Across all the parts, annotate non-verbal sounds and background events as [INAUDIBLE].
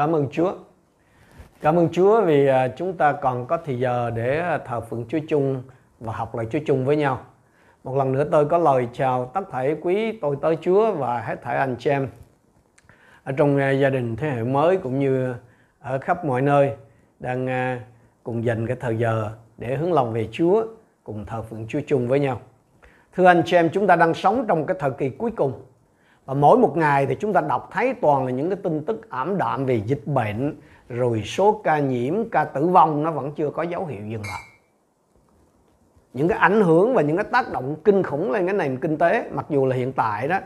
Cảm ơn Chúa. Cảm ơn Chúa vì à, chúng ta còn có thời giờ để à, thờ phượng Chúa chung và học lời Chúa chung với nhau. Một lần nữa tôi có lời chào tất thể quý tôi tới Chúa và hết thảy anh chị em ở trong à, gia đình thế hệ mới cũng như ở khắp mọi nơi đang cùng dành cái thời giờ để hướng lòng về Chúa cùng thờ phượng Chúa chung với nhau. Thưa anh chị em, chúng ta đang sống trong cái thời kỳ cuối cùng mỗi một ngày thì chúng ta đọc thấy toàn là những cái tin tức ảm đạm về dịch bệnh, rồi số ca nhiễm, ca tử vong, nó vẫn chưa có dấu hiệu dừng lại. Những cái ảnh hưởng và những cái tác động kinh khủng lên cái nền kinh tế, mặc dù là hiện tại đó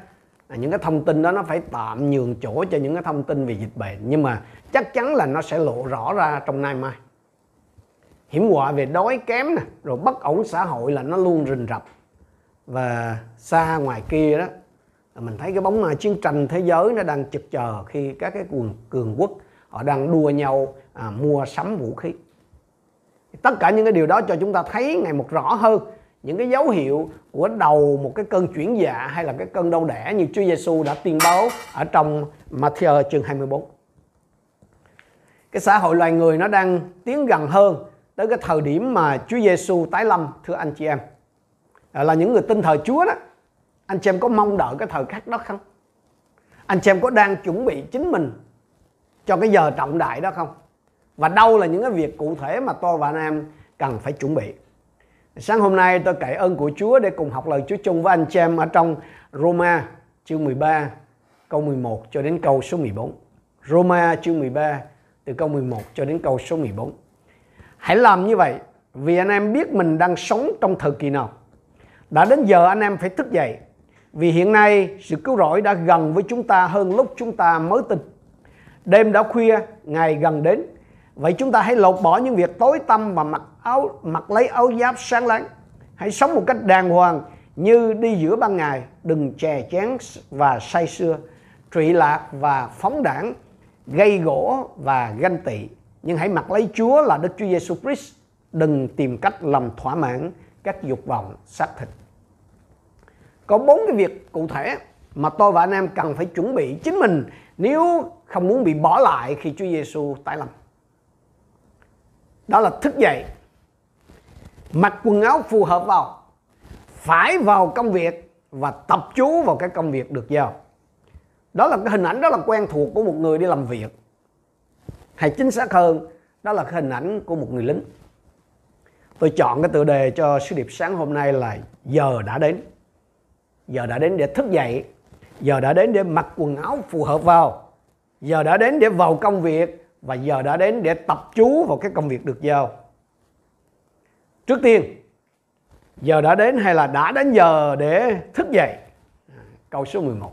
những cái thông tin đó nó phải tạm nhường chỗ cho những cái thông tin về dịch bệnh. Nhưng mà chắc chắn là nó sẽ lộ rõ ra trong nay mai. Hiểm họa về đói kém nè, rồi bất ổn xã hội là nó luôn rình rập. Và xa ngoài kia đó mình thấy cái bóng chiến tranh thế giới nó đang chực chờ khi các cái cường cường quốc họ đang đua nhau à, mua sắm vũ khí tất cả những cái điều đó cho chúng ta thấy ngày một rõ hơn những cái dấu hiệu của đầu một cái cơn chuyển dạ hay là cái cơn đau đẻ như Chúa Giêsu đã tuyên báo ở trong Matthew chương 24. Cái xã hội loài người nó đang tiến gần hơn tới cái thời điểm mà Chúa Giêsu tái lâm thưa anh chị em. À, là những người tin thờ Chúa đó anh chị em có mong đợi cái thời khắc đó không? Anh chị em có đang chuẩn bị chính mình cho cái giờ trọng đại đó không? Và đâu là những cái việc cụ thể mà tôi và anh em cần phải chuẩn bị? Sáng hôm nay tôi cậy ơn của Chúa để cùng học lời Chúa chung với anh chị em ở trong Roma chương 13 câu 11 cho đến câu số 14 Roma chương 13 từ câu 11 cho đến câu số 14 Hãy làm như vậy vì anh em biết mình đang sống trong thời kỳ nào. Đã đến giờ anh em phải thức dậy vì hiện nay sự cứu rỗi đã gần với chúng ta hơn lúc chúng ta mới tin. Đêm đã khuya, ngày gần đến. Vậy chúng ta hãy lột bỏ những việc tối tăm và mặc áo mặc lấy áo giáp sáng láng. Hãy sống một cách đàng hoàng như đi giữa ban ngày, đừng chè chén và say sưa, trụy lạc và phóng đảng, gây gỗ và ganh tị. Nhưng hãy mặc lấy Chúa là Đức Chúa Giêsu Christ, đừng tìm cách làm thỏa mãn các dục vọng xác thịt có bốn cái việc cụ thể mà tôi và anh em cần phải chuẩn bị chính mình nếu không muốn bị bỏ lại khi Chúa Giêsu tái lâm. Đó là thức dậy, mặc quần áo phù hợp vào, phải vào công việc và tập chú vào cái công việc được giao. Đó là cái hình ảnh rất là quen thuộc của một người đi làm việc. Hay chính xác hơn, đó là cái hình ảnh của một người lính. Tôi chọn cái tựa đề cho sứ điệp sáng hôm nay là giờ đã đến giờ đã đến để thức dậy. Giờ đã đến để mặc quần áo phù hợp vào. Giờ đã đến để vào công việc. Và giờ đã đến để tập chú vào cái công việc được giao. Trước tiên, giờ đã đến hay là đã đến giờ để thức dậy? Câu số 11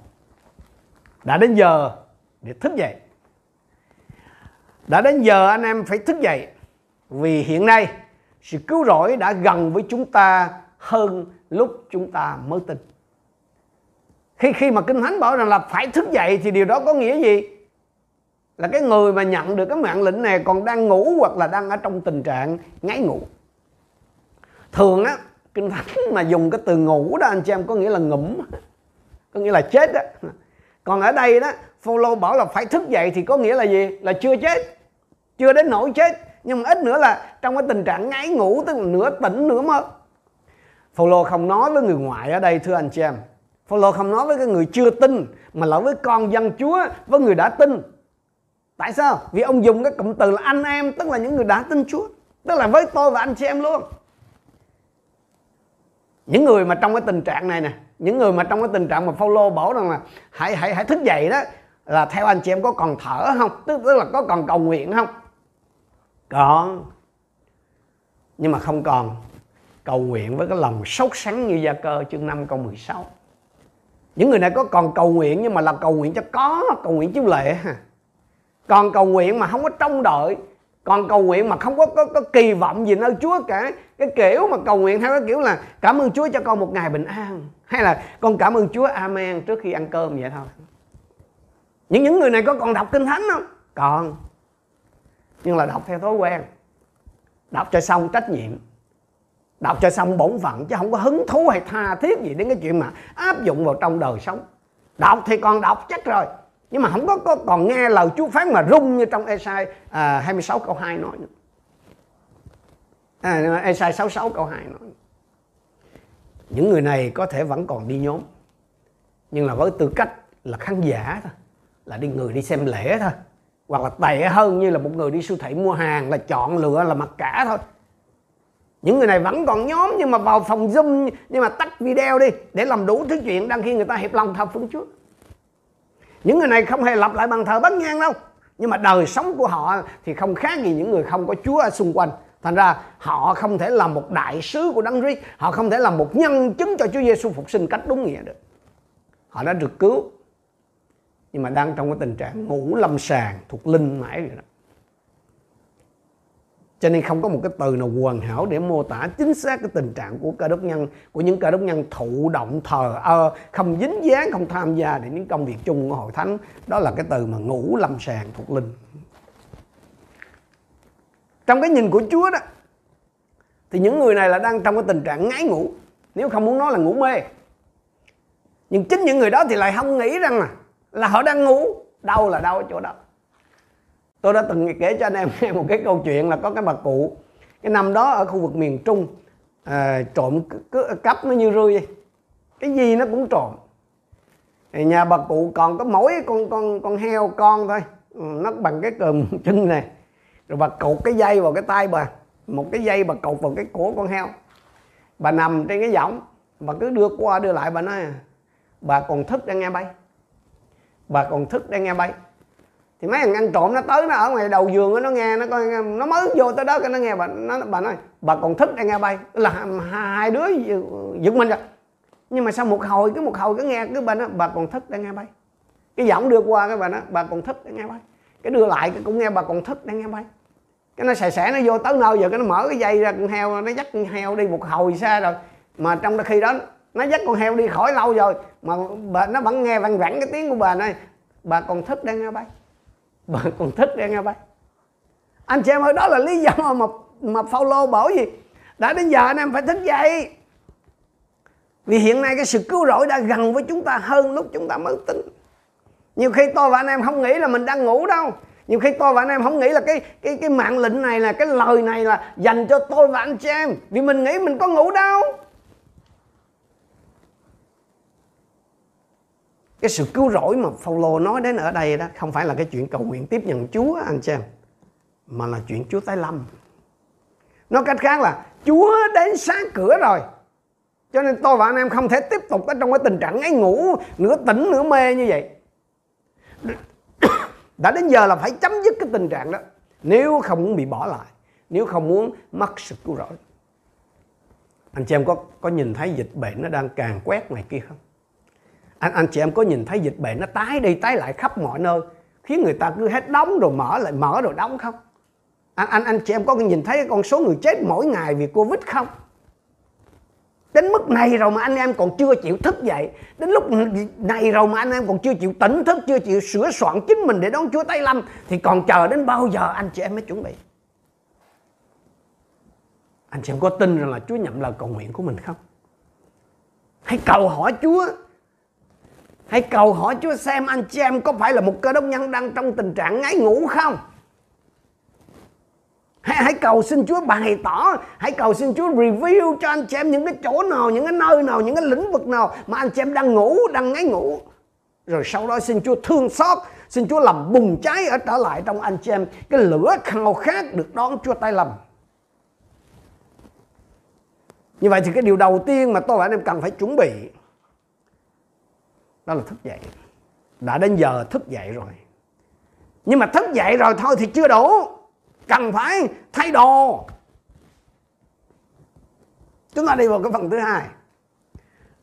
đã đến giờ để thức dậy. Đã đến giờ anh em phải thức dậy. Vì hiện nay, sự cứu rỗi đã gần với chúng ta hơn lúc chúng ta mới tin khi khi mà kinh thánh bảo rằng là phải thức dậy thì điều đó có nghĩa gì? Là cái người mà nhận được cái mạng lệnh này còn đang ngủ hoặc là đang ở trong tình trạng ngáy ngủ. Thường á, kinh thánh [LAUGHS] mà dùng cái từ ngủ đó, anh chị em, có nghĩa là ngủm, có nghĩa là chết đó còn ở đây đó, Phaolô bảo là phải thức dậy thì có nghĩa là gì? Là chưa chết, chưa đến nỗi chết, nhưng mà ít nữa là trong cái tình trạng ngáy ngủ, tức là nửa tỉnh, nửa mơ Phaolô không nói với người ngoại ở đây, thưa anh chị em. Phaolô không nói với cái người chưa tin mà là với con dân Chúa với người đã tin. Tại sao? Vì ông dùng cái cụm từ là anh em tức là những người đã tin Chúa, tức là với tôi và anh chị em luôn. Những người mà trong cái tình trạng này nè, những người mà trong cái tình trạng mà Phaolô bảo rằng là hãy hãy hãy thức dậy đó là theo anh chị em có còn thở không? Tức tức là có còn cầu nguyện không? Còn. Nhưng mà không còn cầu nguyện với cái lòng sốt sắng như gia cơ chương 5 câu 16 những người này có còn cầu nguyện nhưng mà là cầu nguyện cho có cầu nguyện chiếu lệ còn cầu nguyện mà không có trông đợi còn cầu nguyện mà không có, có, có kỳ vọng gì nơi Chúa cả. Cái kiểu mà cầu nguyện theo cái kiểu là cảm ơn Chúa cho con một ngày bình an hay là con cảm ơn Chúa Amen trước khi ăn cơm vậy thôi. Những những người này có còn đọc kinh thánh không? Còn. Nhưng là đọc theo thói quen đọc cho xong trách nhiệm đọc cho xong bổn phận chứ không có hứng thú hay tha thiết gì đến cái chuyện mà áp dụng vào trong đời sống đọc thì còn đọc chắc rồi nhưng mà không có, có còn nghe lời Chúa phán mà rung như trong Esai à, 26 câu 2 nói nữa. À, Esai 66 câu 2 nói. Những người này có thể vẫn còn đi nhóm nhưng là với tư cách là khán giả thôi, là đi người đi xem lễ thôi hoặc là tệ hơn như là một người đi siêu thị mua hàng là chọn lựa là mặc cả thôi những người này vẫn còn nhóm, nhưng mà vào phòng zoom, nhưng mà tắt video đi, để làm đủ thứ chuyện đang khi người ta hiệp lòng thờ phượng chúa. Những người này không hề lặp lại bằng thờ bất nhang đâu, nhưng mà đời sống của họ thì không khác gì những người không có chúa ở xung quanh. Thành ra, họ không thể làm một đại sứ của đấng Christ, họ không thể làm một nhân chứng cho Chúa Giêsu phục sinh cách đúng nghĩa được. Họ đã được cứu, nhưng mà đang trong cái tình trạng ngủ lâm sàng, thuộc linh mãi vậy đó cho nên không có một cái từ nào hoàn hảo để mô tả chính xác cái tình trạng của cơ đốc nhân của những cơ đốc nhân thụ động thờ ơ không dính dáng không tham gia để những công việc chung của hội thánh. Đó là cái từ mà ngủ lâm sàng thuộc linh. Trong cái nhìn của Chúa đó thì những người này là đang trong cái tình trạng ngái ngủ nếu không muốn nói là ngủ mê. Nhưng chính những người đó thì lại không nghĩ rằng là, là họ đang ngủ đâu là đâu ở chỗ đó tôi đã từng kể cho anh em nghe một cái câu chuyện là có cái bà cụ cái năm đó ở khu vực miền trung à, trộm cắp nó như rươi cái gì nó cũng trộm. Thì nhà bà cụ còn có mỗi con con con heo con thôi. Ừ, nó bằng cái cườm [LAUGHS] chân này rồi bà cột cái dây vào cái tay bà. Một cái dây bà cột vào cái cổ con heo. Bà nằm trên cái võng. Bà cứ đưa qua đưa lại bà nói bà còn thức đang nghe bay. Bà còn thức đang nghe bay thì mấy thằng ăn trộm nó tới, nó ở ngoài đầu giường nó nghe, nó coi, nó mới vô tới đó cái nó nghe bà, nó, bà nói, bà còn thích đang nghe bay. Là hai đứa giật mình rồi. Nhưng mà sau một hồi, cứ một hồi cứ nghe, cứ bà nói, bà còn thích đang nghe bay. Cái giọng đưa qua cái bà nói, bà còn thích đang nghe bay. Cái đưa lại cái cũng nghe, bà còn thích đang nghe bay. Cái nó xài xẻ nó vô tới nơi giờ cái nó mở cái dây ra con heo, nó dắt con heo đi một hồi xa rồi. Mà trong khi đó nó dắt con heo đi khỏi lâu rồi, mà bà, nó vẫn nghe văng vẳng cái tiếng của bà này bà còn thích đang nghe bay bà còn thức đang nghe bài anh chị em ơi, đó là lý do mà mà Phaolô bảo gì? Đã đến giờ anh em phải thức dậy. Vì hiện nay cái sự cứu rỗi đã gần với chúng ta hơn lúc chúng ta mới tin nhiều khi tôi và anh em không nghĩ là mình đang ngủ đâu. Nhiều khi tôi và anh em không nghĩ là cái cái cái mạng lệnh này là, cái lời này là dành cho tôi và anh chị em. Vì mình nghĩ mình có ngủ đâu. Cái sự cứu rỗi mà Phaolô nói đến ở đây đó không phải là cái chuyện cầu nguyện tiếp nhận Chúa anh chị em, mà là chuyện Chúa tái lâm. Nói cách khác là Chúa đến sáng cửa rồi, cho nên tôi và anh em không thể tiếp tục ở trong cái tình trạng ngáy ngủ nửa tỉnh nửa mê như vậy. Đã đến giờ là phải chấm dứt cái tình trạng đó, nếu không muốn bị bỏ lại, nếu không muốn mất sự cứu rỗi. Anh chị em có có nhìn thấy dịch bệnh nó đang càng quét này kia không? Anh anh chị em có nhìn thấy dịch bệnh nó tái đi, tái lại khắp mọi nơi, khiến người ta cứ hết đóng rồi mở lại, mở rồi đóng không? Anh anh anh chị em có nhìn thấy con số người chết mỗi ngày vì covid không? Đến mức này rồi mà anh em còn chưa chịu thức dậy. Đến lúc này rồi mà anh em còn chưa chịu tỉnh thức, chưa chịu sửa soạn chính mình để đón chúa tây lâm, thì còn chờ đến bao giờ anh chị em mới chuẩn bị? Anh chị em có tin rằng là chúa nhận lời cầu nguyện của mình không? Hãy cầu hỏi chúa Hãy cầu hỏi Chúa xem anh chị em có phải là một cơ đốc nhân đang trong tình trạng ngáy ngủ không? Hãy, hãy cầu xin Chúa bày tỏ, hãy cầu xin Chúa review cho anh chị em những cái chỗ nào, những cái nơi nào, những cái lĩnh vực nào mà anh chị em đang ngủ, đang ngáy ngủ. Rồi sau đó xin Chúa thương xót, xin Chúa làm bùng cháy ở trở lại trong anh chị em cái lửa khao khát được đón Chúa tay lầm. Như vậy thì cái điều đầu tiên mà tôi và anh em cần phải chuẩn bị đó là thức dậy. Đã đến giờ thức dậy rồi. Nhưng mà thức dậy rồi thôi thì chưa đủ. Cần phải thay đồ. Chúng ta đi vào cái phần thứ hai.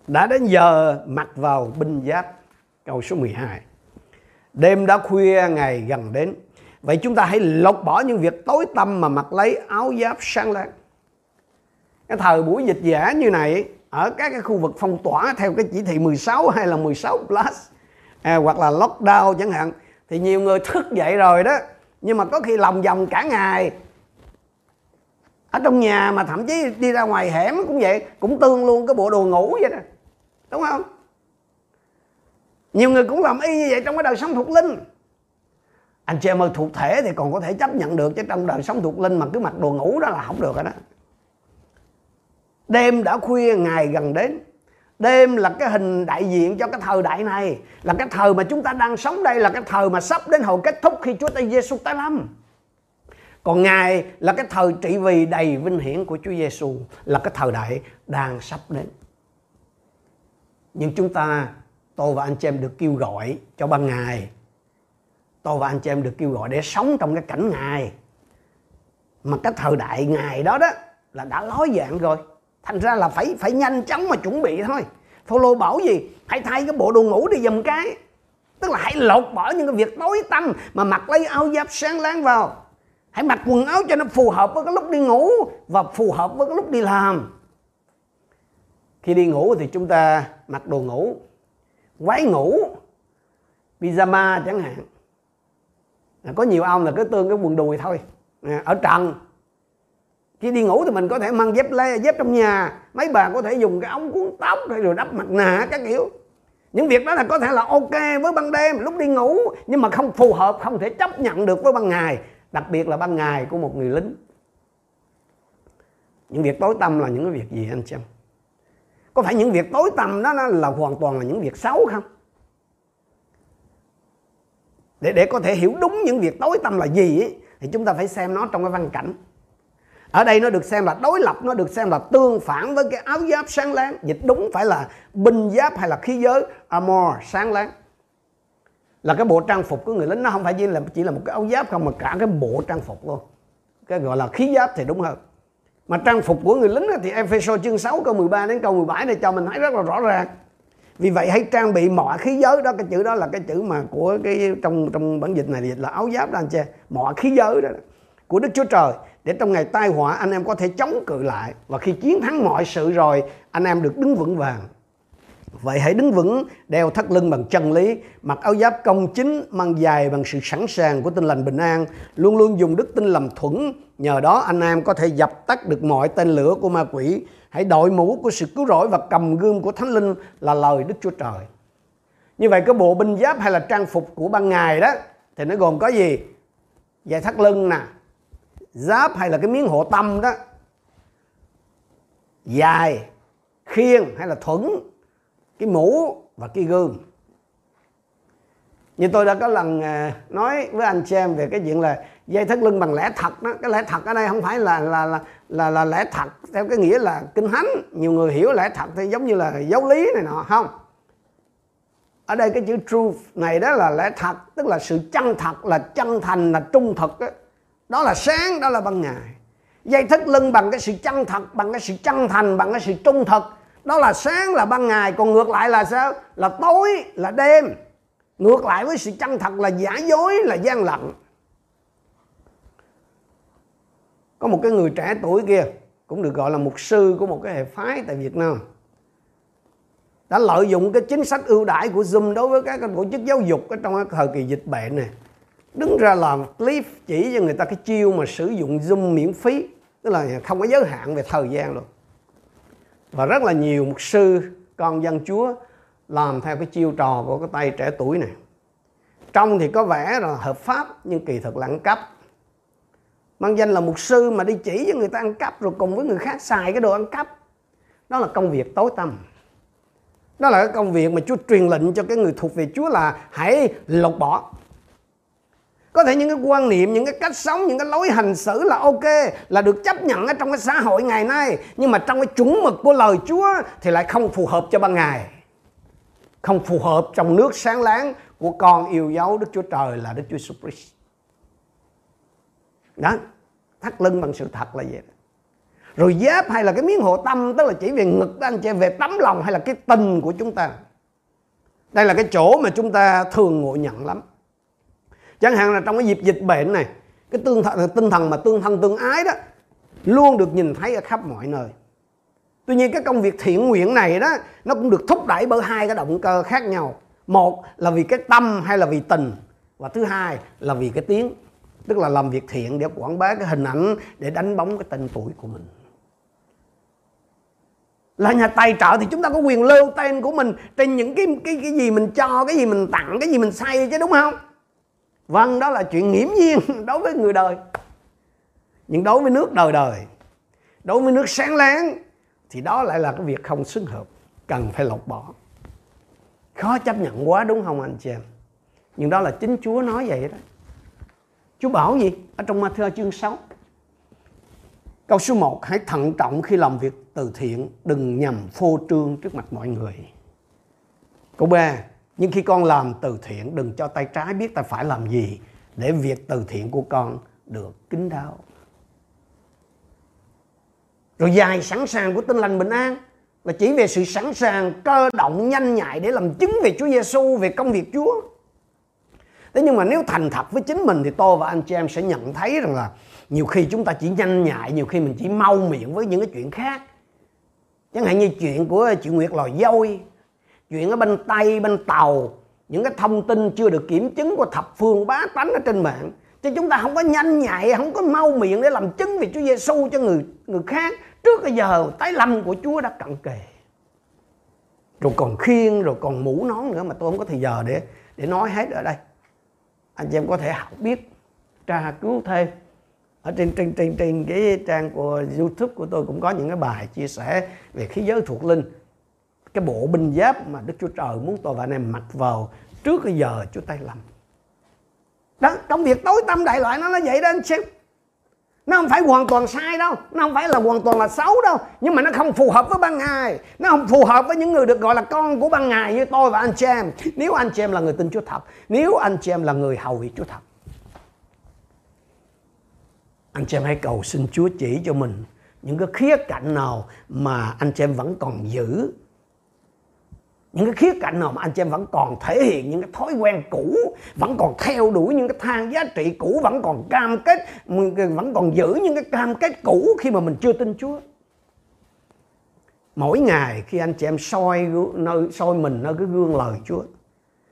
Đã đến giờ mặc vào binh giáp. Câu số 12 đêm đã khuya, ngày gần đến. Vậy chúng ta hãy lột bỏ những việc tối tăm mà mặc lấy áo giáp sáng láng. Cái thời buổi dịch giả như này ở các cái khu vực phong tỏa theo cái chỉ thị 16 hay là 16 plus à, hoặc là lockdown chẳng hạn thì nhiều người thức dậy rồi đó. Nhưng mà có khi lòng vòng cả ngày. Ở trong nhà mà thậm chí đi ra ngoài hẻm cũng vậy cũng tương luôn cái bộ đồ ngủ vậy đó. Đúng không? Nhiều người cũng làm y như vậy trong cái đời sống thuộc linh. Anh chị em ơi thuộc thể thì còn có thể chấp nhận được chứ trong đời sống thuộc linh mà cứ mặc đồ ngủ đó là không được rồi đó đêm đã khuya, ngày gần đến. Đêm là cái hình đại diện cho cái thời đại này, là cái thời mà chúng ta đang sống đây, là cái thời mà sắp đến hồi kết thúc khi Chúa Tây Giêsu tái lâm. Còn ngài là cái thời trị vì đầy vinh hiển của Chúa Giêsu là cái thời đại đang sắp đến. Nhưng chúng ta, tôi và anh chị em được kêu gọi cho ban ngày. Tôi và anh chị em được kêu gọi để sống trong cái cảnh ngài mà cái thời đại ngài đó đó là đã lói dạng rồi thành ra là phải phải nhanh chóng mà chuẩn bị thôi. Phaolô bảo gì? Hãy thay cái bộ đồ ngủ đi dùm cái. Tức là hãy lột bỏ những cái việc tối tăm mà mặc lấy áo giáp sáng láng vào. Hãy mặc quần áo cho nó phù hợp với cái lúc đi ngủ và phù hợp với cái lúc đi làm. Khi đi ngủ thì chúng ta mặc đồ ngủ. Váy ngủ, pyjama chẳng hạn. À, có nhiều ông là cứ tương cái quần đùi thôi. À, ở trần khi đi ngủ thì mình có thể mang dép lê dép trong nhà. Mấy bà có thể dùng cái ống cuốn tóc hay rồi đắp mặt nạ các kiểu. Những việc đó là có thể là ok với ban đêm lúc đi ngủ nhưng mà không phù hợp không thể chấp nhận được với ban ngày. Đặc biệt là ban ngày của một người lính. Những việc tối tăm là những cái việc gì anh xem có phải những việc tối tăm đó là hoàn toàn là những việc xấu không? Để để có thể hiểu đúng những việc tối tăm là gì ấy, thì chúng ta phải xem nó trong cái văn cảnh ở đây nó được xem là đối lập, nó được xem là tương phản với cái áo giáp sáng láng. Dịch đúng phải là binh giáp hay là khí giới, armor sáng láng. Là cái bộ trang phục của người lính, nó không phải chỉ là chỉ là một cái áo giáp không, mà cả cái bộ trang phục luôn. Cái gọi là khí giáp thì đúng hơn. Mà trang phục của người lính thì Ephesos chương 6 câu 13 đến câu 17 này cho mình thấy rất là rõ ràng. Vì vậy hãy trang bị mọi khí giới đó, cái chữ đó là cái chữ mà của cái trong trong bản dịch này dịch là áo giáp đó anh chị. Mọi khí giới đó, của Đức Chúa Trời để trong ngày tai họa anh em có thể chống cự lại và khi chiến thắng mọi sự rồi anh em được đứng vững vàng Vậy hãy đứng vững, đeo thắt lưng bằng chân lý, mặc áo giáp công chính, mang dài bằng sự sẵn sàng của tinh lành bình an, luôn luôn dùng đức tin làm thuẫn. Nhờ đó anh em có thể dập tắt được mọi tên lửa của ma quỷ. Hãy đội mũ của sự cứu rỗi và cầm gươm của Thánh Linh là lời Đức Chúa Trời. Như vậy cái bộ binh giáp hay là trang phục của ban ngày đó thì nó gồm có gì? Dài thắt lưng nè, giáp hay là cái miếng hộ tâm đó, dài, khiên hay là thuẫn cái mũ và cái gương. Như tôi đã có lần à, nói với anh xem về cái chuyện là dây thắt lưng bằng lẽ thật đó. Cái lẽ thật ở đây không phải là là là là, là lẽ thật theo cái nghĩa là kinh thánh. Nhiều người hiểu lẽ thật thì giống như là giáo lý này nọ không? Ở đây cái chữ truth này đó là lẽ thật tức là sự chân thật là chân thành là trung thực đó, đó là sáng, đó là ban ngày. Dây thắt lưng bằng cái sự chân thật, bằng cái sự chân thành, bằng cái sự trung thực. Đó là sáng, là ban ngày, còn ngược lại là sao? Là tối, là đêm. Ngược lại với sự chân thật là giả dối, là gian lận. Có một cái người trẻ tuổi kia, cũng được gọi là mục sư của một cái hệ phái tại Việt Nam, đã lợi dụng cái chính sách ưu đãi của Zoom đối với các tổ chức giáo dục ở trong cái thời kỳ dịch bệnh này đứng ra làm clip chỉ cho người ta cái chiêu mà sử dụng Zoom miễn phí. Tức là không có giới hạn về thời gian luôn. Và rất là nhiều mục sư, con dân chúa làm theo cái chiêu trò của cái tay trẻ tuổi này. Trong thì có vẻ là hợp pháp, nhưng kỳ thực là ăn cắp. Mang danh là mục sư mà đi chỉ cho người ta ăn cắp rồi cùng với người khác xài cái đồ ăn cắp. Đó là công việc tối tăm. Đó là cái công việc mà Chúa truyền lệnh cho cái người thuộc về Chúa là hãy lột bỏ có thể những cái quan niệm, những cái cách sống, những cái lối hành xử là ok, là được chấp nhận ở trong cái xã hội ngày nay. Nhưng mà trong cái chuẩn mực của lời Chúa thì lại không phù hợp cho ban ngày. Không phù hợp trong nước sáng láng của con yêu dấu Đức Chúa Trời là Đức Chúa Jesus Christ. Đó, thắt lưng bằng sự thật là vậy. Rồi giáp hay là cái miếng hộ tâm, tức là chỉ về ngực anh chị về tấm lòng hay là cái tình của chúng ta. Đây là cái chỗ mà chúng ta thường ngộ nhận lắm chẳng hạn là trong cái dịp dịch bệnh này cái tương thần, tinh thần mà tương thân tương ái đó luôn được nhìn thấy ở khắp mọi nơi. Tuy nhiên cái công việc thiện nguyện này đó nó cũng được thúc đẩy bởi hai cái động cơ khác nhau. Một là vì cái tâm hay là vì tình và thứ hai là vì cái tiếng. Tức là làm việc thiện để quảng bá cái hình ảnh để đánh bóng cái tên tuổi của mình. Là nhà tài trợ thì chúng ta có quyền lưu tên của mình trên những cái cái cái gì mình cho cái gì mình tặng cái gì mình xây chứ đúng không? Vâng đó là chuyện nghiễm nhiên [LAUGHS] đối với người đời. Nhưng đối với nước đời đời, đối với nước sáng láng, thì đó lại là cái việc không xứng hợp, cần phải lột bỏ. Khó chấp nhận quá đúng không anh chị em? Nhưng đó là chính Chúa nói vậy đó. Chúa bảo gì? Ở trong Matthew chương 6 Câu số 1 Hãy thận trọng khi làm việc từ thiện, Đừng nhằm phô trương trước mặt mọi người. Câu 3 nhưng khi con làm từ thiện, Đừng cho tay trái biết tay phải làm gì Để việc từ thiện của con được kính đáo. Rồi dài sẵn sàng của tinh lành bình an Là chỉ về sự sẵn sàng, cơ động, nhanh nhạy Để làm chứng về Chúa Giêsu Về công việc Chúa. Thế nhưng mà nếu thành thật với chính mình Thì tôi và anh chị em sẽ nhận thấy rằng là nhiều khi chúng ta chỉ nhanh nhạy, nhiều khi mình chỉ mau miệng với những cái chuyện khác. Chẳng hạn như chuyện của chị Nguyệt lòi dôi chuyện ở bên Tây, bên Tàu, những cái thông tin chưa được kiểm chứng của thập phương bá tánh ở trên mạng. Chứ chúng ta không có nhanh nhạy, không có mau miệng để làm chứng về Chúa Giêsu cho người người khác trước cái giờ tái lâm của Chúa đã cận kề. Rồi còn khiên rồi còn mũ nón nữa mà tôi không có thời giờ để để nói hết ở đây. Anh chị em có thể học biết, tra cứu thêm. Ở trên trên trên trên cái trang của YouTube của tôi cũng có những cái bài chia sẻ về khí giới thuộc linh cái bộ binh giáp mà Đức Chúa Trời muốn tôi và anh em mặc vào trước cái giờ Chúa tay làm. Đó công việc tối tâm đại loại nó nó vậy đó anh xem nó không phải hoàn toàn sai đâu, nó không phải là hoàn toàn là xấu đâu, nhưng mà nó không phù hợp với ban ngày nó không phù hợp với những người được gọi là con của ban ngày như tôi và anh chị em. Nếu anh chị em là người tin Chúa thật, nếu anh chị em là người hầu việc Chúa thật, anh chị em hãy cầu xin Chúa chỉ cho mình những cái khía cạnh nào mà anh chị em vẫn còn giữ những cái khía cạnh nào mà anh chị em vẫn còn thể hiện những cái thói quen cũ, vẫn còn theo đuổi những cái thang giá trị cũ, vẫn còn cam kết vẫn còn giữ những cái cam kết cũ khi mà mình chưa tin Chúa. Mỗi ngày khi anh chị em soi nơi, soi mình nơi cái gương lời Chúa,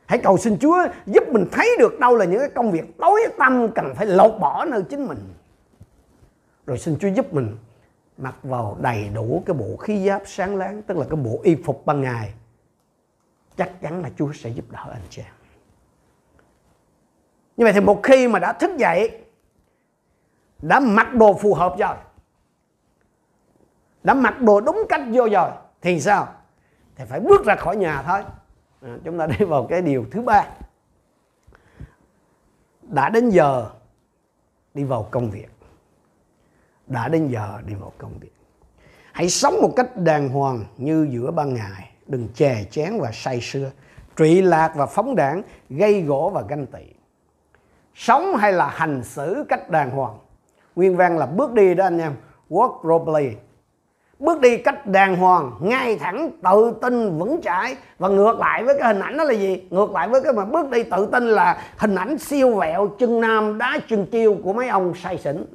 hãy cầu xin Chúa giúp mình thấy được đâu là những cái công việc tối tâm cần phải lột bỏ nơi chính mình. Rồi xin Chúa giúp mình mặc vào đầy đủ cái bộ khí giáp sáng láng, tức là cái bộ y phục ban ngày chắc chắn là Chúa sẽ giúp đỡ anh chị em. Như vậy thì một khi mà đã thức dậy đã mặc đồ phù hợp rồi đã mặc đồ đúng cách vô rồi thì sao? Thì phải bước ra khỏi nhà thôi. À, chúng ta đi vào cái điều thứ ba. Đã đến giờ đi vào công việc. Đã đến giờ đi vào công việc. Hãy sống một cách đàng hoàng như giữa ban ngày đừng chè chén và say sưa. Trụy lạc và phóng đảng, gây gỗ và ganh tị. Sống hay là hành xử cách đàng hoàng? Nguyên văn là bước đi đó anh em. Walk properly. Bước đi cách đàng hoàng, ngay thẳng, tự tin, vững chãi. Và ngược lại với cái hình ảnh đó là gì? Ngược lại với cái mà bước đi tự tin là hình ảnh siêu vẹo chân nam đá chân chiêu của mấy ông say xỉn.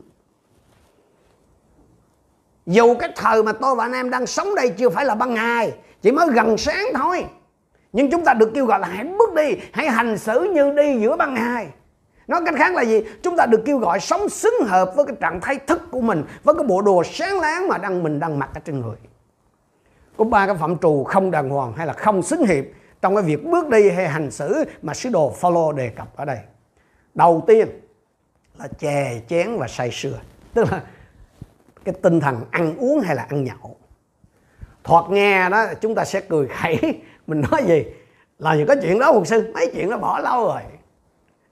Dù cái thời mà tôi và anh em đang sống đây chưa phải là ban ngày chỉ mới gần sáng thôi. Nhưng chúng ta được kêu gọi là hãy bước đi, hãy hành xử như đi giữa ban ngày. Nói cách khác là gì? Chúng ta được kêu gọi sống xứng hợp với cái trạng thái thức của mình, với cái bộ đồ sáng láng mà đang mình đang mặc ở trên người. Có ba cái phạm trù không đàng hoàng hay là không xứng hiệp trong cái việc bước đi hay hành xử mà sứ đồ Phaolô đề cập ở đây. Đầu tiên là chè chén và say sưa, tức là cái tinh thần ăn uống hay là ăn nhậu thoạt nghe đó, chúng ta sẽ cười khẩy. [LAUGHS] Mình nói gì? Là những cái chuyện đó một sư. Mấy chuyện đó bỏ lâu rồi.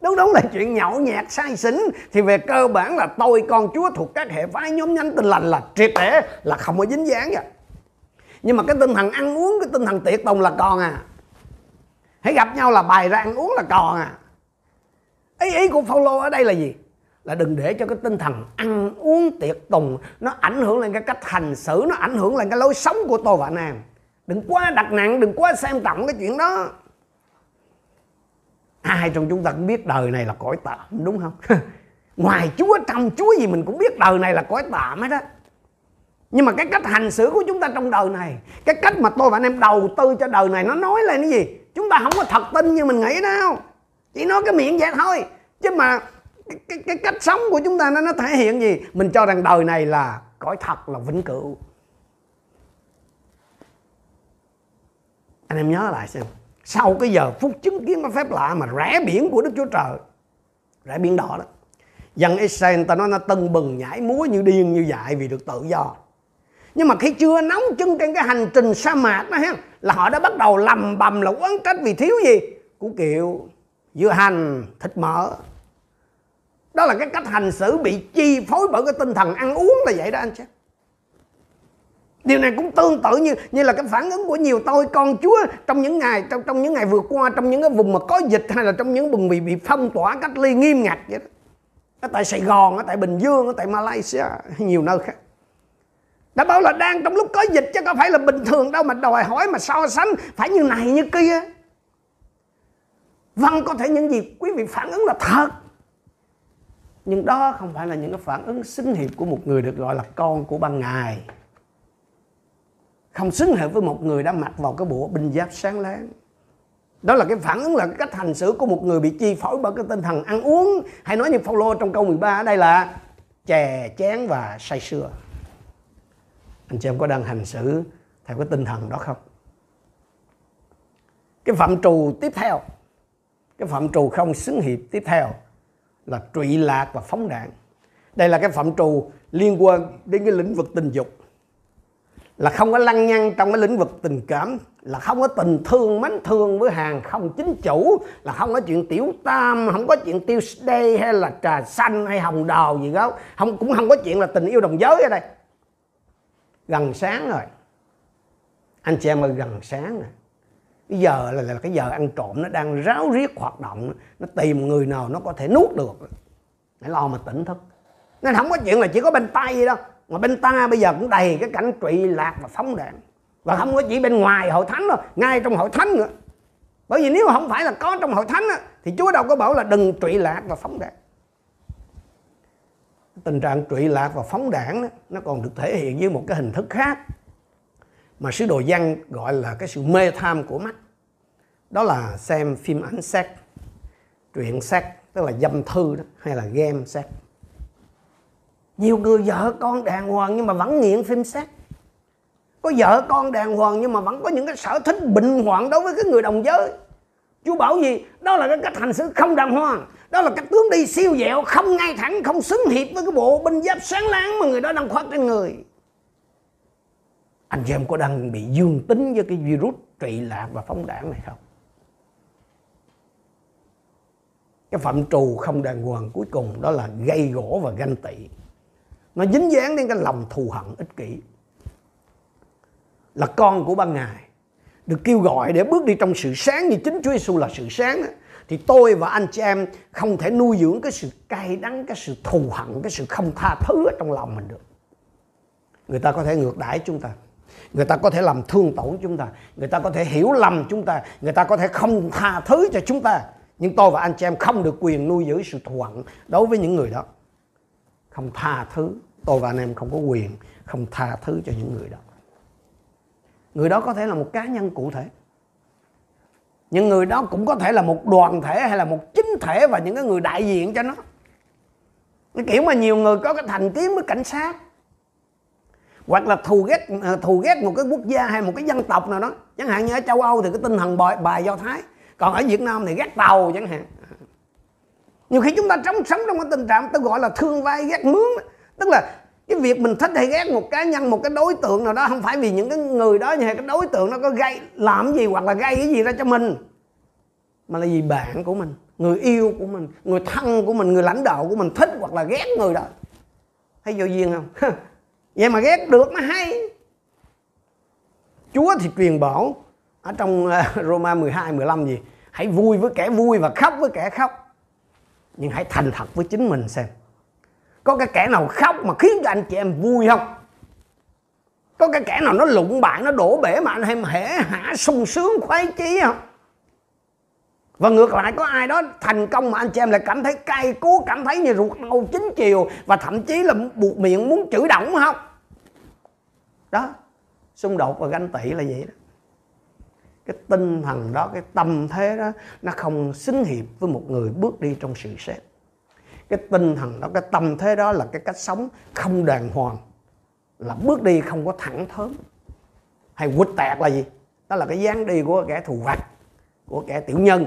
Đúng đúng là chuyện nhậu nhẹt, say xỉn. Thì về cơ bản là tôi, con chúa thuộc các hệ phái nhóm nhánh tinh lành là triệt để, là không có dính dáng vậy nhưng mà cái tinh thần ăn uống, cái tinh thần tiệc tùng là còn à. Hãy gặp nhau là bày ra ăn uống là còn à. Ý ý của Phaolô ở đây là gì? Là đừng để cho cái tinh thần ăn uống tiệc tùng, nó ảnh hưởng lên cái cách hành xử, nó ảnh hưởng lên cái lối sống của tôi và anh em. Đừng quá đặt nặng, đừng quá xem trọng cái chuyện đó. Ai trong chúng ta cũng biết đời này là cõi tạm, đúng không? [LAUGHS] Ngoài chúa, trong chúa gì mình cũng biết đời này là cõi tạm hết đó nhưng mà cái cách hành xử của chúng ta trong đời này, cái cách mà tôi và anh em đầu tư cho đời này, nó nói lên cái gì? Chúng ta không có thật tin như mình nghĩ đâu. Chỉ nói cái miệng vậy thôi. Chứ mà cái, cái, cái cách sống của chúng ta nó nó thể hiện gì? Mình cho rằng đời này là cõi thật là vĩnh cửu. Anh em nhớ lại xem. Sau cái giờ phút chứng kiến cái phép lạ mà rẽ biển của Đức Chúa Trời rẽ biển đỏ đó dân Israel ta nói nó tưng bừng nhảy múa như điên như dại vì được tự do. Nhưng mà khi chưa nóng chân trên cái hành trình sa mạc đó ha là họ đã bắt đầu lầm bầm là oán trách vì thiếu gì? Củ kiệu dưa hành thịt mỡ đó là cái cách hành xử bị chi phối bởi cái tinh thần ăn uống là vậy đó anh chị điều này cũng tương tự như như là cái phản ứng của nhiều tôi, con chúa trong những ngày, trong trong những ngày vừa qua, trong những cái vùng mà có dịch hay là trong những vùng bị bị phong tỏa cách ly nghiêm ngặt vậy đó. Ở tại Sài Gòn, ở tại Bình Dương, ở tại Malaysia nhiều nơi khác. Đã bảo là đang trong lúc có dịch chứ có phải là bình thường đâu mà đòi hỏi mà so sánh phải như này như kia. Vâng có thể những gì quý vị phản ứng là thật nhưng đó không phải là những cái phản ứng xứng hiệp của một người được gọi là con của ban ngày. Không xứng hợp với một người đã mặc vào cái bộ binh giáp sáng láng. Đó là cái phản ứng, là cái cách hành xử của một người bị chi phối bởi cái tinh thần ăn uống. Hay nói như Phaolô trong câu 13 ở đây là chè, chén và say sưa. Anh chị em có đang hành xử theo cái tinh thần đó không? Cái phạm trù tiếp theo. Cái phạm trù không xứng hiệp tiếp theo là trụy lạc và phóng đạn. Đây là cái phạm trù liên quan đến cái lĩnh vực tình dục. Là không có lăng nhăng trong cái lĩnh vực tình cảm, là không có tình thương, mến thương với hàng không chính chủ, là không có chuyện tiểu tam, không có chuyện tiêu đây hay là trà xanh hay hồng đào gì đó không, cũng không có chuyện là tình yêu đồng giới ở đây. Gần sáng rồi. Anh chị em ơi, gần sáng rồi bây giờ là, là cái giờ ăn trộm nó đang ráo riết hoạt động nó tìm người nào nó có thể nuốt được. Để lo mà tỉnh thức. Nên không có chuyện là chỉ có bên tay gì đâu. Mà bên ta bây giờ cũng đầy cái cảnh trụy lạc và phóng đạn. Và không có chỉ bên ngoài hội thánh đâu ngay trong hội thánh nữa. Bởi vì nếu không phải là có trong hội thánh á, thì Chúa đâu có bảo là đừng trụy lạc và phóng đạn. Tình trạng trụy lạc và phóng đảng đó, nó còn được thể hiện dưới một cái hình thức khác mà sứ đồ văn gọi là cái sự mê tham của mắt đó là xem phim ảnh sex truyện sex tức là dâm thư đó hay là game sex nhiều người vợ con đàng hoàng nhưng mà vẫn nghiện phim sex có vợ con đàng hoàng nhưng mà vẫn có những cái sở thích bệnh hoạn đối với cái người đồng giới Chúa bảo gì? Đó là cái cách hành xử không đàng hoàng. Đó là cách tướng đi siêu dẹo, không ngay thẳng, không xứng hiệp với cái bộ binh giáp sáng láng mà người đó đang khoác trên người. Anh chị em có đang bị dương tính với cái virus trị lạc và phóng đảng này không? Cái phạm trù không đàng hoàng cuối cùng đó là gây gỗ và ganh tị. Nó dính dáng đến cái lòng thù hận ích kỷ. Là con của ban ngày được kêu gọi để bước đi trong sự sáng như chính Chúa Giêsu là sự sáng thì tôi và anh chị em không thể nuôi dưỡng cái sự cay đắng, cái sự thù hận, cái sự không tha thứ ở trong lòng mình được. Người ta có thể ngược đãi chúng ta. Người ta có thể làm thương tổn chúng ta. Người ta có thể hiểu lầm chúng ta. Người ta có thể không tha thứ cho chúng ta. Nhưng tôi và anh chị em không được quyền nuôi dưỡng sự thù hận đối với những người đó. Không tha thứ. Tôi và anh em không có quyền, không tha thứ cho những người đó người đó có thể là một cá nhân cụ thể nhưng người đó cũng có thể là một đoàn thể hay là một chính thể và những cái người đại diện cho nó cái kiểu mà nhiều người có cái thành kiến với cảnh sát hoặc là thù ghét ờ, thù ghét một cái quốc gia hay một cái dân tộc nào đó. Chẳng hạn như ở châu âu thì cái tinh thần bài, bài do thái. Còn ở việt nam thì ghét tàu chẳng hạn. Nhiều khi chúng ta sống sống trong cái tình trạng tôi gọi là thương vai ghét mướn. Tức là cái việc mình thích hay ghét một cá nhân một cái đối tượng nào đó không phải vì những cái người đó hay cái đối tượng nó có gây làm gì hoặc là gây cái gì ra cho mình mà là vì bạn của mình người yêu của mình người thân của mình người lãnh đạo của mình thích hoặc là ghét người đó. Thấy vô duyên không? [LAUGHS] vậy mà ghét được nó hay. Chúa thì truyền bảo ở trong ờ, [LAUGHS] Roma 12 15 gì, hãy vui với kẻ vui và khóc với kẻ khóc. Nhưng hãy thành thật với chính mình xem. Có cái kẻ nào khóc mà khiến cho anh chị em vui không? Có cái kẻ nào nó lụng bại, nó đổ bể mà anh em hễ hả sung sướng, khoái chí không? Và ngược lại, có ai đó thành công mà anh chị em lại cảm thấy cay cú cảm thấy như ruột đau chín chiều và thậm chí là buộc miệng muốn chửi động không? Đó, xung đột và ganh tị là vậy đó. Cái tinh thần đó, cái tâm thế đó, nó không xứng hiệp với một người bước đi trong sự xét cái tinh thần đó, cái tâm thế đó là cái cách sống không đàng hoàng, là bước đi không có thẳng thớm. Hay quýt tẹt là gì? Đó là cái dáng đi của kẻ thù vặt, của kẻ tiểu nhân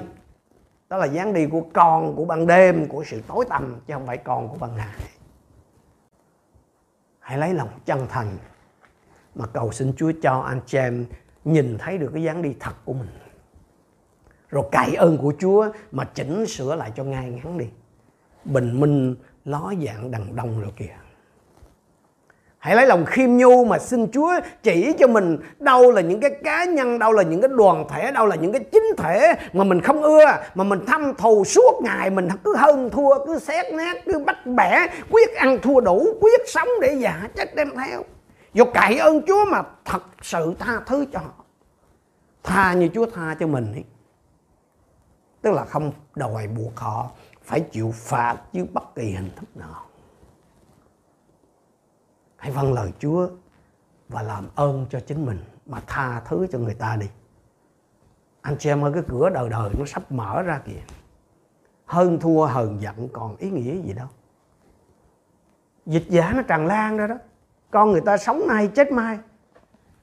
đó là dáng đi của con, của ban đêm, của sự tối tăm, chứ không phải con của ban ngày. Hãy lấy lòng chân thành mà cầu xin Chúa cho anh chị em nhìn thấy được cái dáng đi thật của mình. Rồi cậy ơn của Chúa mà chỉnh sửa lại cho ngay ngắn đi. Bình minh, ló dạng đằng đông rồi kìa. Hãy lấy lòng khiêm nhu mà xin Chúa chỉ cho mình đâu là những cái cá nhân, đâu là những cái đoàn thể, đâu là những cái chính thể mà mình không ưa, mà mình thăm thù suốt ngày, mình cứ hơn thua, cứ xét nét, cứ bắt bẻ, quyết ăn thua đủ, quyết sống để giả chết đem theo. Dù cậy ơn Chúa mà thật sự tha thứ cho họ. Tha như Chúa tha cho mình ấy. Tức là không đòi buộc họ phải chịu phạt chứ bất kỳ hình thức nào hãy vâng lời Chúa và làm ơn cho chính mình mà tha thứ cho người ta đi. Anh chị em ơi, cái cửa đời đời nó sắp mở ra kìa. Hơn thua, hờn giận còn ý nghĩa gì đâu. Dịch giả nó tràn lan ra đó. Con người ta sống nay chết mai.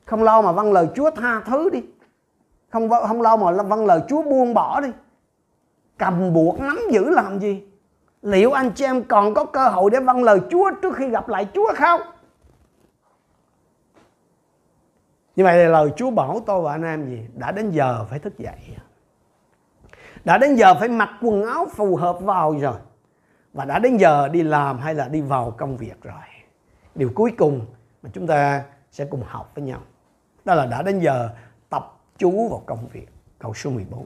Không lo mà vâng lời Chúa tha thứ đi. Không vâng, không lo mà vâng lời Chúa buông bỏ đi. Cầm buộc nắm giữ làm gì? Liệu anh chị em còn có cơ hội để vâng lời Chúa trước khi gặp lại Chúa không? Như vậy là lời Chúa bảo tôi và anh em gì? Đã đến giờ phải thức dậy. Đã đến giờ phải mặc quần áo phù hợp vào rồi. Và đã đến giờ đi làm hay là đi vào công việc rồi. Điều cuối cùng mà chúng ta sẽ cùng học với nhau, đó là đã đến giờ tập chú vào công việc. Câu số 14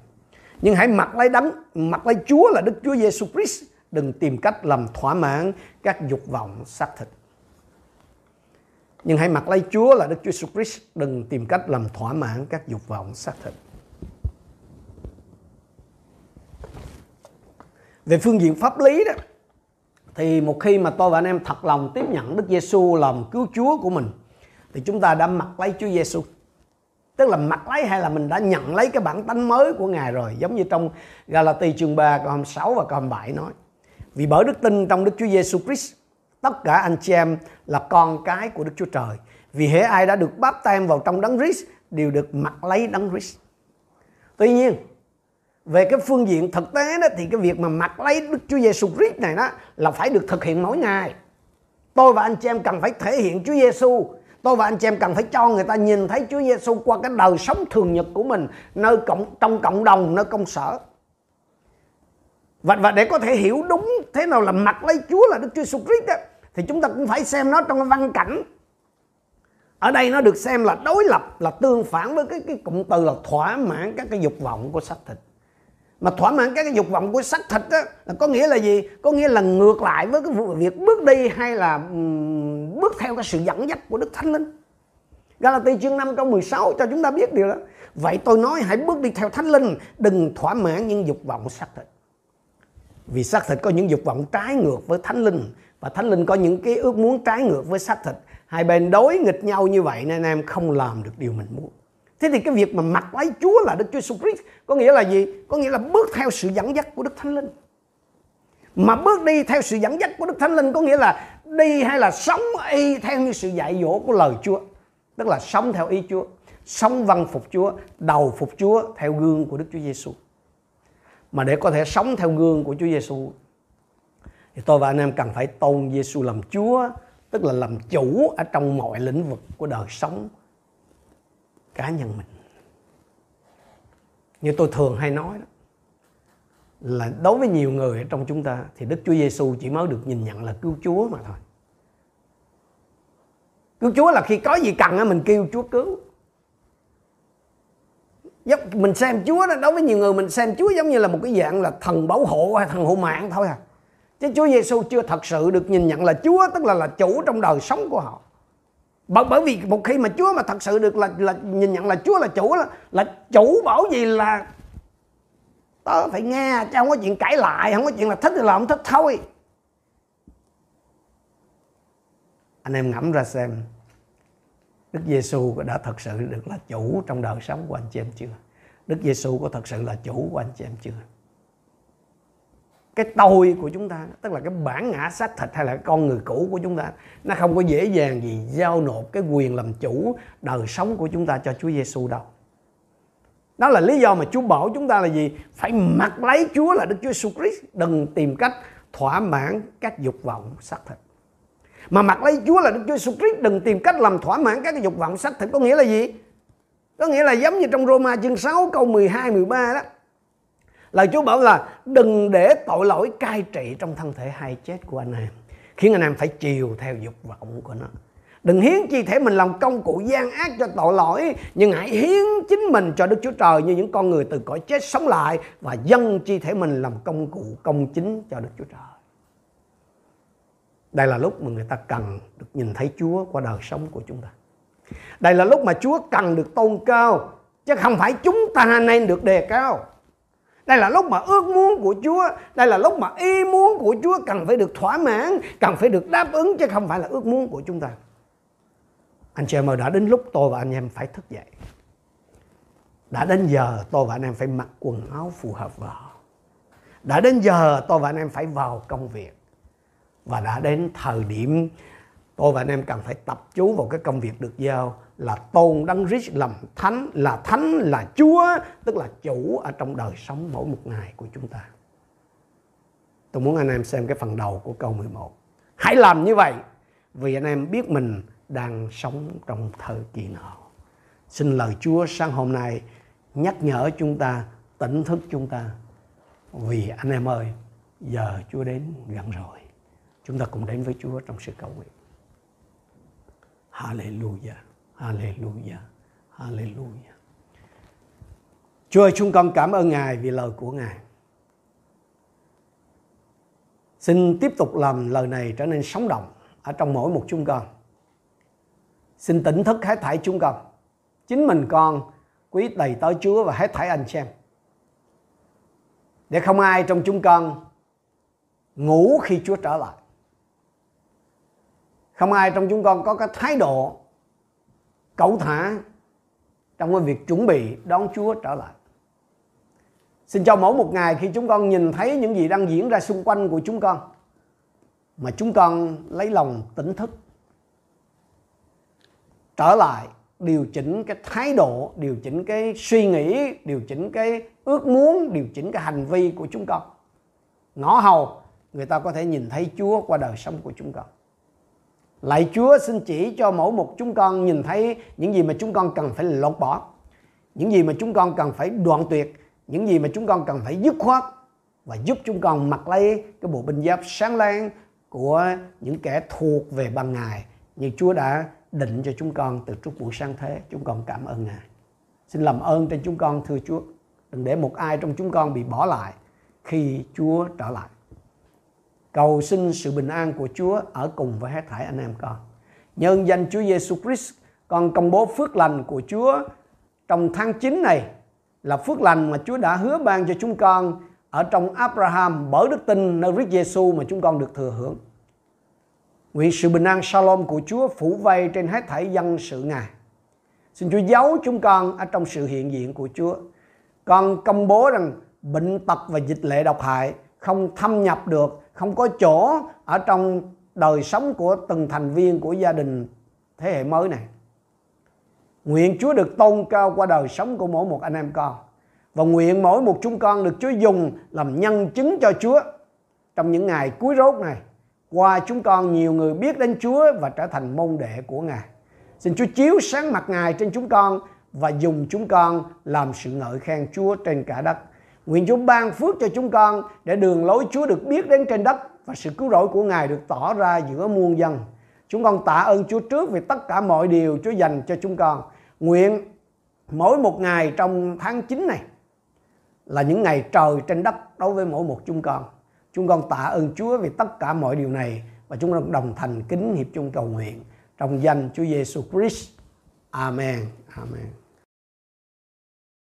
nhưng hãy mặc lấy đấng, mặc lấy Chúa là Đức Chúa Giêsu Christ. Đừng tìm cách làm thỏa mãn các dục vọng xác thịt nhưng hãy mặc lấy Chúa là Đức Chúa Jesus Christ, đừng tìm cách làm thỏa mãn các dục vọng xác thịt. Về phương diện pháp lý đó, thì một khi mà tôi và anh em thật lòng tiếp nhận Đức Giêsu làm cứu Chúa của mình, thì chúng ta đã mặc lấy Chúa Giêsu. Tức là mặc lấy hay là mình đã nhận lấy cái bản tánh mới của Ngài rồi, giống như trong Galati chương 3 câu 26 và câu 27 nói. Vì bởi đức tin trong Đức Chúa Giêsu Christ, tất cả anh chị em là con cái của Đức Chúa Trời. Vì hễ ai đã được báp tem vào trong đấng Christ đều được mặc lấy đấng Christ. Tuy nhiên, về cái phương diện thực tế đó thì cái việc mà mặc lấy Đức Chúa Giêsu Christ này đó là phải được thực hiện mỗi ngày. Tôi và anh chị em cần phải thể hiện Chúa Giêsu. Tôi và anh chị em cần phải cho người ta nhìn thấy Chúa Giêsu qua cái đời sống thường nhật của mình nơi cộng trong cộng đồng, nơi công sở. Và và để có thể hiểu đúng thế nào là mặc lấy Chúa là Đức Chúa Giêsu Christ đó thì chúng ta cũng phải xem nó trong cái văn cảnh. Ở đây nó được xem là đối lập là tương phản với cái cái cụm từ là thỏa mãn các cái dục vọng của xác thịt. Mà thỏa mãn các cái dục vọng của xác thịt đó là có nghĩa là gì? Có nghĩa là ngược lại với cái việc bước đi hay là um, bước theo cái sự dẫn dắt của đức thánh linh. Galati chương 5 câu 16 cho chúng ta biết điều đó. Vậy tôi nói hãy bước đi theo thánh linh đừng thỏa mãn những dục vọng xác thịt. Vì xác thịt có những dục vọng trái ngược với thánh linh và thánh linh có những cái ước muốn trái ngược với xác thịt. Hai bên đối nghịch nhau như vậy nên em không làm được điều mình muốn. Thế thì cái việc mà mặc lấy Chúa là Đức Chúa Jesus Christ có nghĩa là gì? Có nghĩa là bước theo sự dẫn dắt của Đức Thánh Linh. Mà bước đi theo sự dẫn dắt của Đức Thánh Linh có nghĩa là đi hay là sống y theo như sự dạy dỗ của lời Chúa. Tức là sống theo ý Chúa, sống văn phục Chúa, đầu phục Chúa theo gương của Đức Chúa Giêsu mà để có thể sống theo gương của Chúa Giêsu thì tôi và anh em cần phải tôn Giêsu làm Chúa, tức là làm chủ ở trong mọi lĩnh vực của đời sống cá nhân mình như tôi thường hay nói đó, là đối với nhiều người ở trong chúng ta thì Đức Chúa Giêsu chỉ mới được nhìn nhận là cứu Chúa mà thôi. Cứu Chúa là khi có gì cần mình kêu Chúa cứu. Giống, mình xem Chúa đó, đối với nhiều người mình xem Chúa giống như là một cái dạng là thần bảo hộ hay thần hộ mạng thôi à. Chứ Chúa Giêsu chưa thật sự được nhìn nhận là Chúa tức là là chủ trong đời sống của họ. Bởi, bởi vì một khi mà Chúa mà thật sự được là là nhìn nhận là Chúa là chủ là, là chủ bảo gì là tớ phải nghe chứ không có chuyện cãi lại không có chuyện là thích thì là không thích thôi. Anh em ngẫm ra xem Đức Giêsu đã thật sự được là chủ trong đời sống của anh chị em chưa? Đức Giêsu có thật sự là chủ của anh chị em chưa? Cái tôi của chúng ta, tức là cái bản ngã xác thịt hay là cái con người cũ của chúng ta, nó không có dễ dàng gì giao nộp cái quyền làm chủ đời sống của chúng ta cho Chúa Giêsu đâu. Đó là lý do mà Chúa bảo chúng ta là gì? Phải mặc lấy Chúa là Đức Chúa Jesus Christ, đừng tìm cách thỏa mãn các dục vọng xác thịt. Mà mặc lấy Chúa là Đức Chúa Jesus Christ, đừng tìm cách làm thỏa mãn các dục vọng xác thịt. Có nghĩa là gì? Có nghĩa là giống như trong Roma chương 6 câu 12 13 đó Lời Chúa bảo là đừng để tội lỗi cai trị trong thân thể hay chết của anh em, khiến anh em phải chiều theo dục vọng của nó. Đừng hiến chi thể mình làm công cụ gian ác cho tội lỗi, Nhưng hãy hiến chính mình cho Đức Chúa Trời Như những con người từ cõi chết sống lại Và dâng chi thể mình làm công cụ, công chính cho Đức Chúa Trời. Đây là lúc mà người ta cần được nhìn thấy Chúa qua đời sống của chúng ta. Đây là lúc mà Chúa cần được tôn cao, Chứ không phải chúng ta nên được đề cao đây là lúc mà ước muốn của Chúa. Đây là lúc mà ý muốn của Chúa Cần phải được thỏa mãn, Cần phải được đáp ứng Chứ không phải là ước muốn của chúng ta. Anh chị em ơi, đã đến lúc tôi và anh em phải thức dậy. Đã đến giờ tôi và anh em phải mặc quần áo phù hợp vào đã đến giờ tôi và anh em phải vào công việc. Và đã đến thời điểm tôi và anh em cần phải tập chú vào cái công việc được giao là tôn đấng Christ làm thánh là thánh là Chúa tức là chủ ở trong đời sống mỗi một ngày của chúng ta. Tôi muốn anh em xem cái phần đầu của câu 11. Hãy làm như vậy vì anh em biết mình đang sống trong thời kỳ nào. Xin lời Chúa sáng hôm nay nhắc nhở chúng ta, tỉnh thức chúng ta. Vì anh em ơi, giờ Chúa đến gần rồi. Chúng ta cùng đến với Chúa trong sự cầu nguyện. Hallelujah, Hallelujah, Hallelujah. Chúa ơi, chúng con cảm ơn Ngài vì lời của Ngài. Xin tiếp tục làm lời này trở nên sống động ở trong mỗi một chúng con. Xin tỉnh thức hết thảy chúng con. Chính mình con quý đầy tới Chúa và hết thảy anh xem. Để không ai trong chúng con ngủ khi Chúa trở lại. Không ai trong chúng con có cái thái độ cẩu thả trong cái việc chuẩn bị đón Chúa trở lại. Xin cho mỗi một ngày khi chúng con nhìn thấy những gì đang diễn ra xung quanh của chúng con, mà chúng con lấy lòng tỉnh thức, trở lại điều chỉnh cái thái độ, điều chỉnh cái suy nghĩ, điều chỉnh cái ước muốn, điều chỉnh cái hành vi của chúng con ngõ hầu, người ta có thể nhìn thấy chúa qua đời sống của chúng con lạy chúa xin chỉ cho mỗi một chúng con nhìn thấy những gì mà chúng con cần phải lột bỏ, những gì mà chúng con cần phải đoạn tuyệt, những gì mà chúng con cần phải dứt khoát và giúp chúng con mặc lấy cái bộ binh giáp sáng láng của những kẻ thuộc về ban ngày như Chúa đã định cho chúng con từ trước buổi sáng thế. Chúng con cảm ơn Ngài. Xin làm ơn trên chúng con, thưa Chúa. Đừng để một ai trong chúng con bị bỏ lại khi Chúa trở lại. Cầu xin sự bình an của Chúa ở cùng với hết thảy anh em con. Nhân danh Chúa Giêsu Christ, con công bố phước lành của Chúa trong tháng 9 này là phước lành mà Chúa đã hứa ban cho chúng con ở trong Abraham bởi đức tin nơi Christ Giêsu mà chúng con được thừa hưởng. Nguyện sự bình an shalom của Chúa phủ vây trên hết thảy dân sự Ngài. Xin Chúa giấu chúng con ở trong sự hiện diện của Chúa. Con công bố rằng bệnh tật và dịch lệ độc hại không thâm nhập được, không có chỗ ở trong đời sống của từng thành viên của gia đình thế hệ mới này. Nguyện Chúa được tôn cao qua đời sống của mỗi một anh em con. Và nguyện mỗi một chúng con được Chúa dùng làm nhân chứng cho Chúa trong những ngày cuối rốt này qua chúng con nhiều người biết đến Chúa và trở thành môn đệ của Ngài. Xin Chúa chiếu sáng mặt Ngài trên chúng con và dùng chúng con làm sự ngợi khen Chúa trên cả đất. Nguyện Chúa ban phước cho chúng con để đường lối Chúa được biết đến trên đất và sự cứu rỗi của Ngài được tỏ ra giữa muôn dân. Chúng con tạ ơn Chúa trước vì tất cả mọi điều Chúa dành cho chúng con. Nguyện mỗi một ngày trong tháng 9 này là những ngày trời trên đất đối với mỗi một chúng con. Chúng con tạ ơn Chúa vì tất cả mọi điều này và chúng con đồng thành kính hiệp chung cầu nguyện trong danh Chúa Giêsu Christ. Amen. Amen.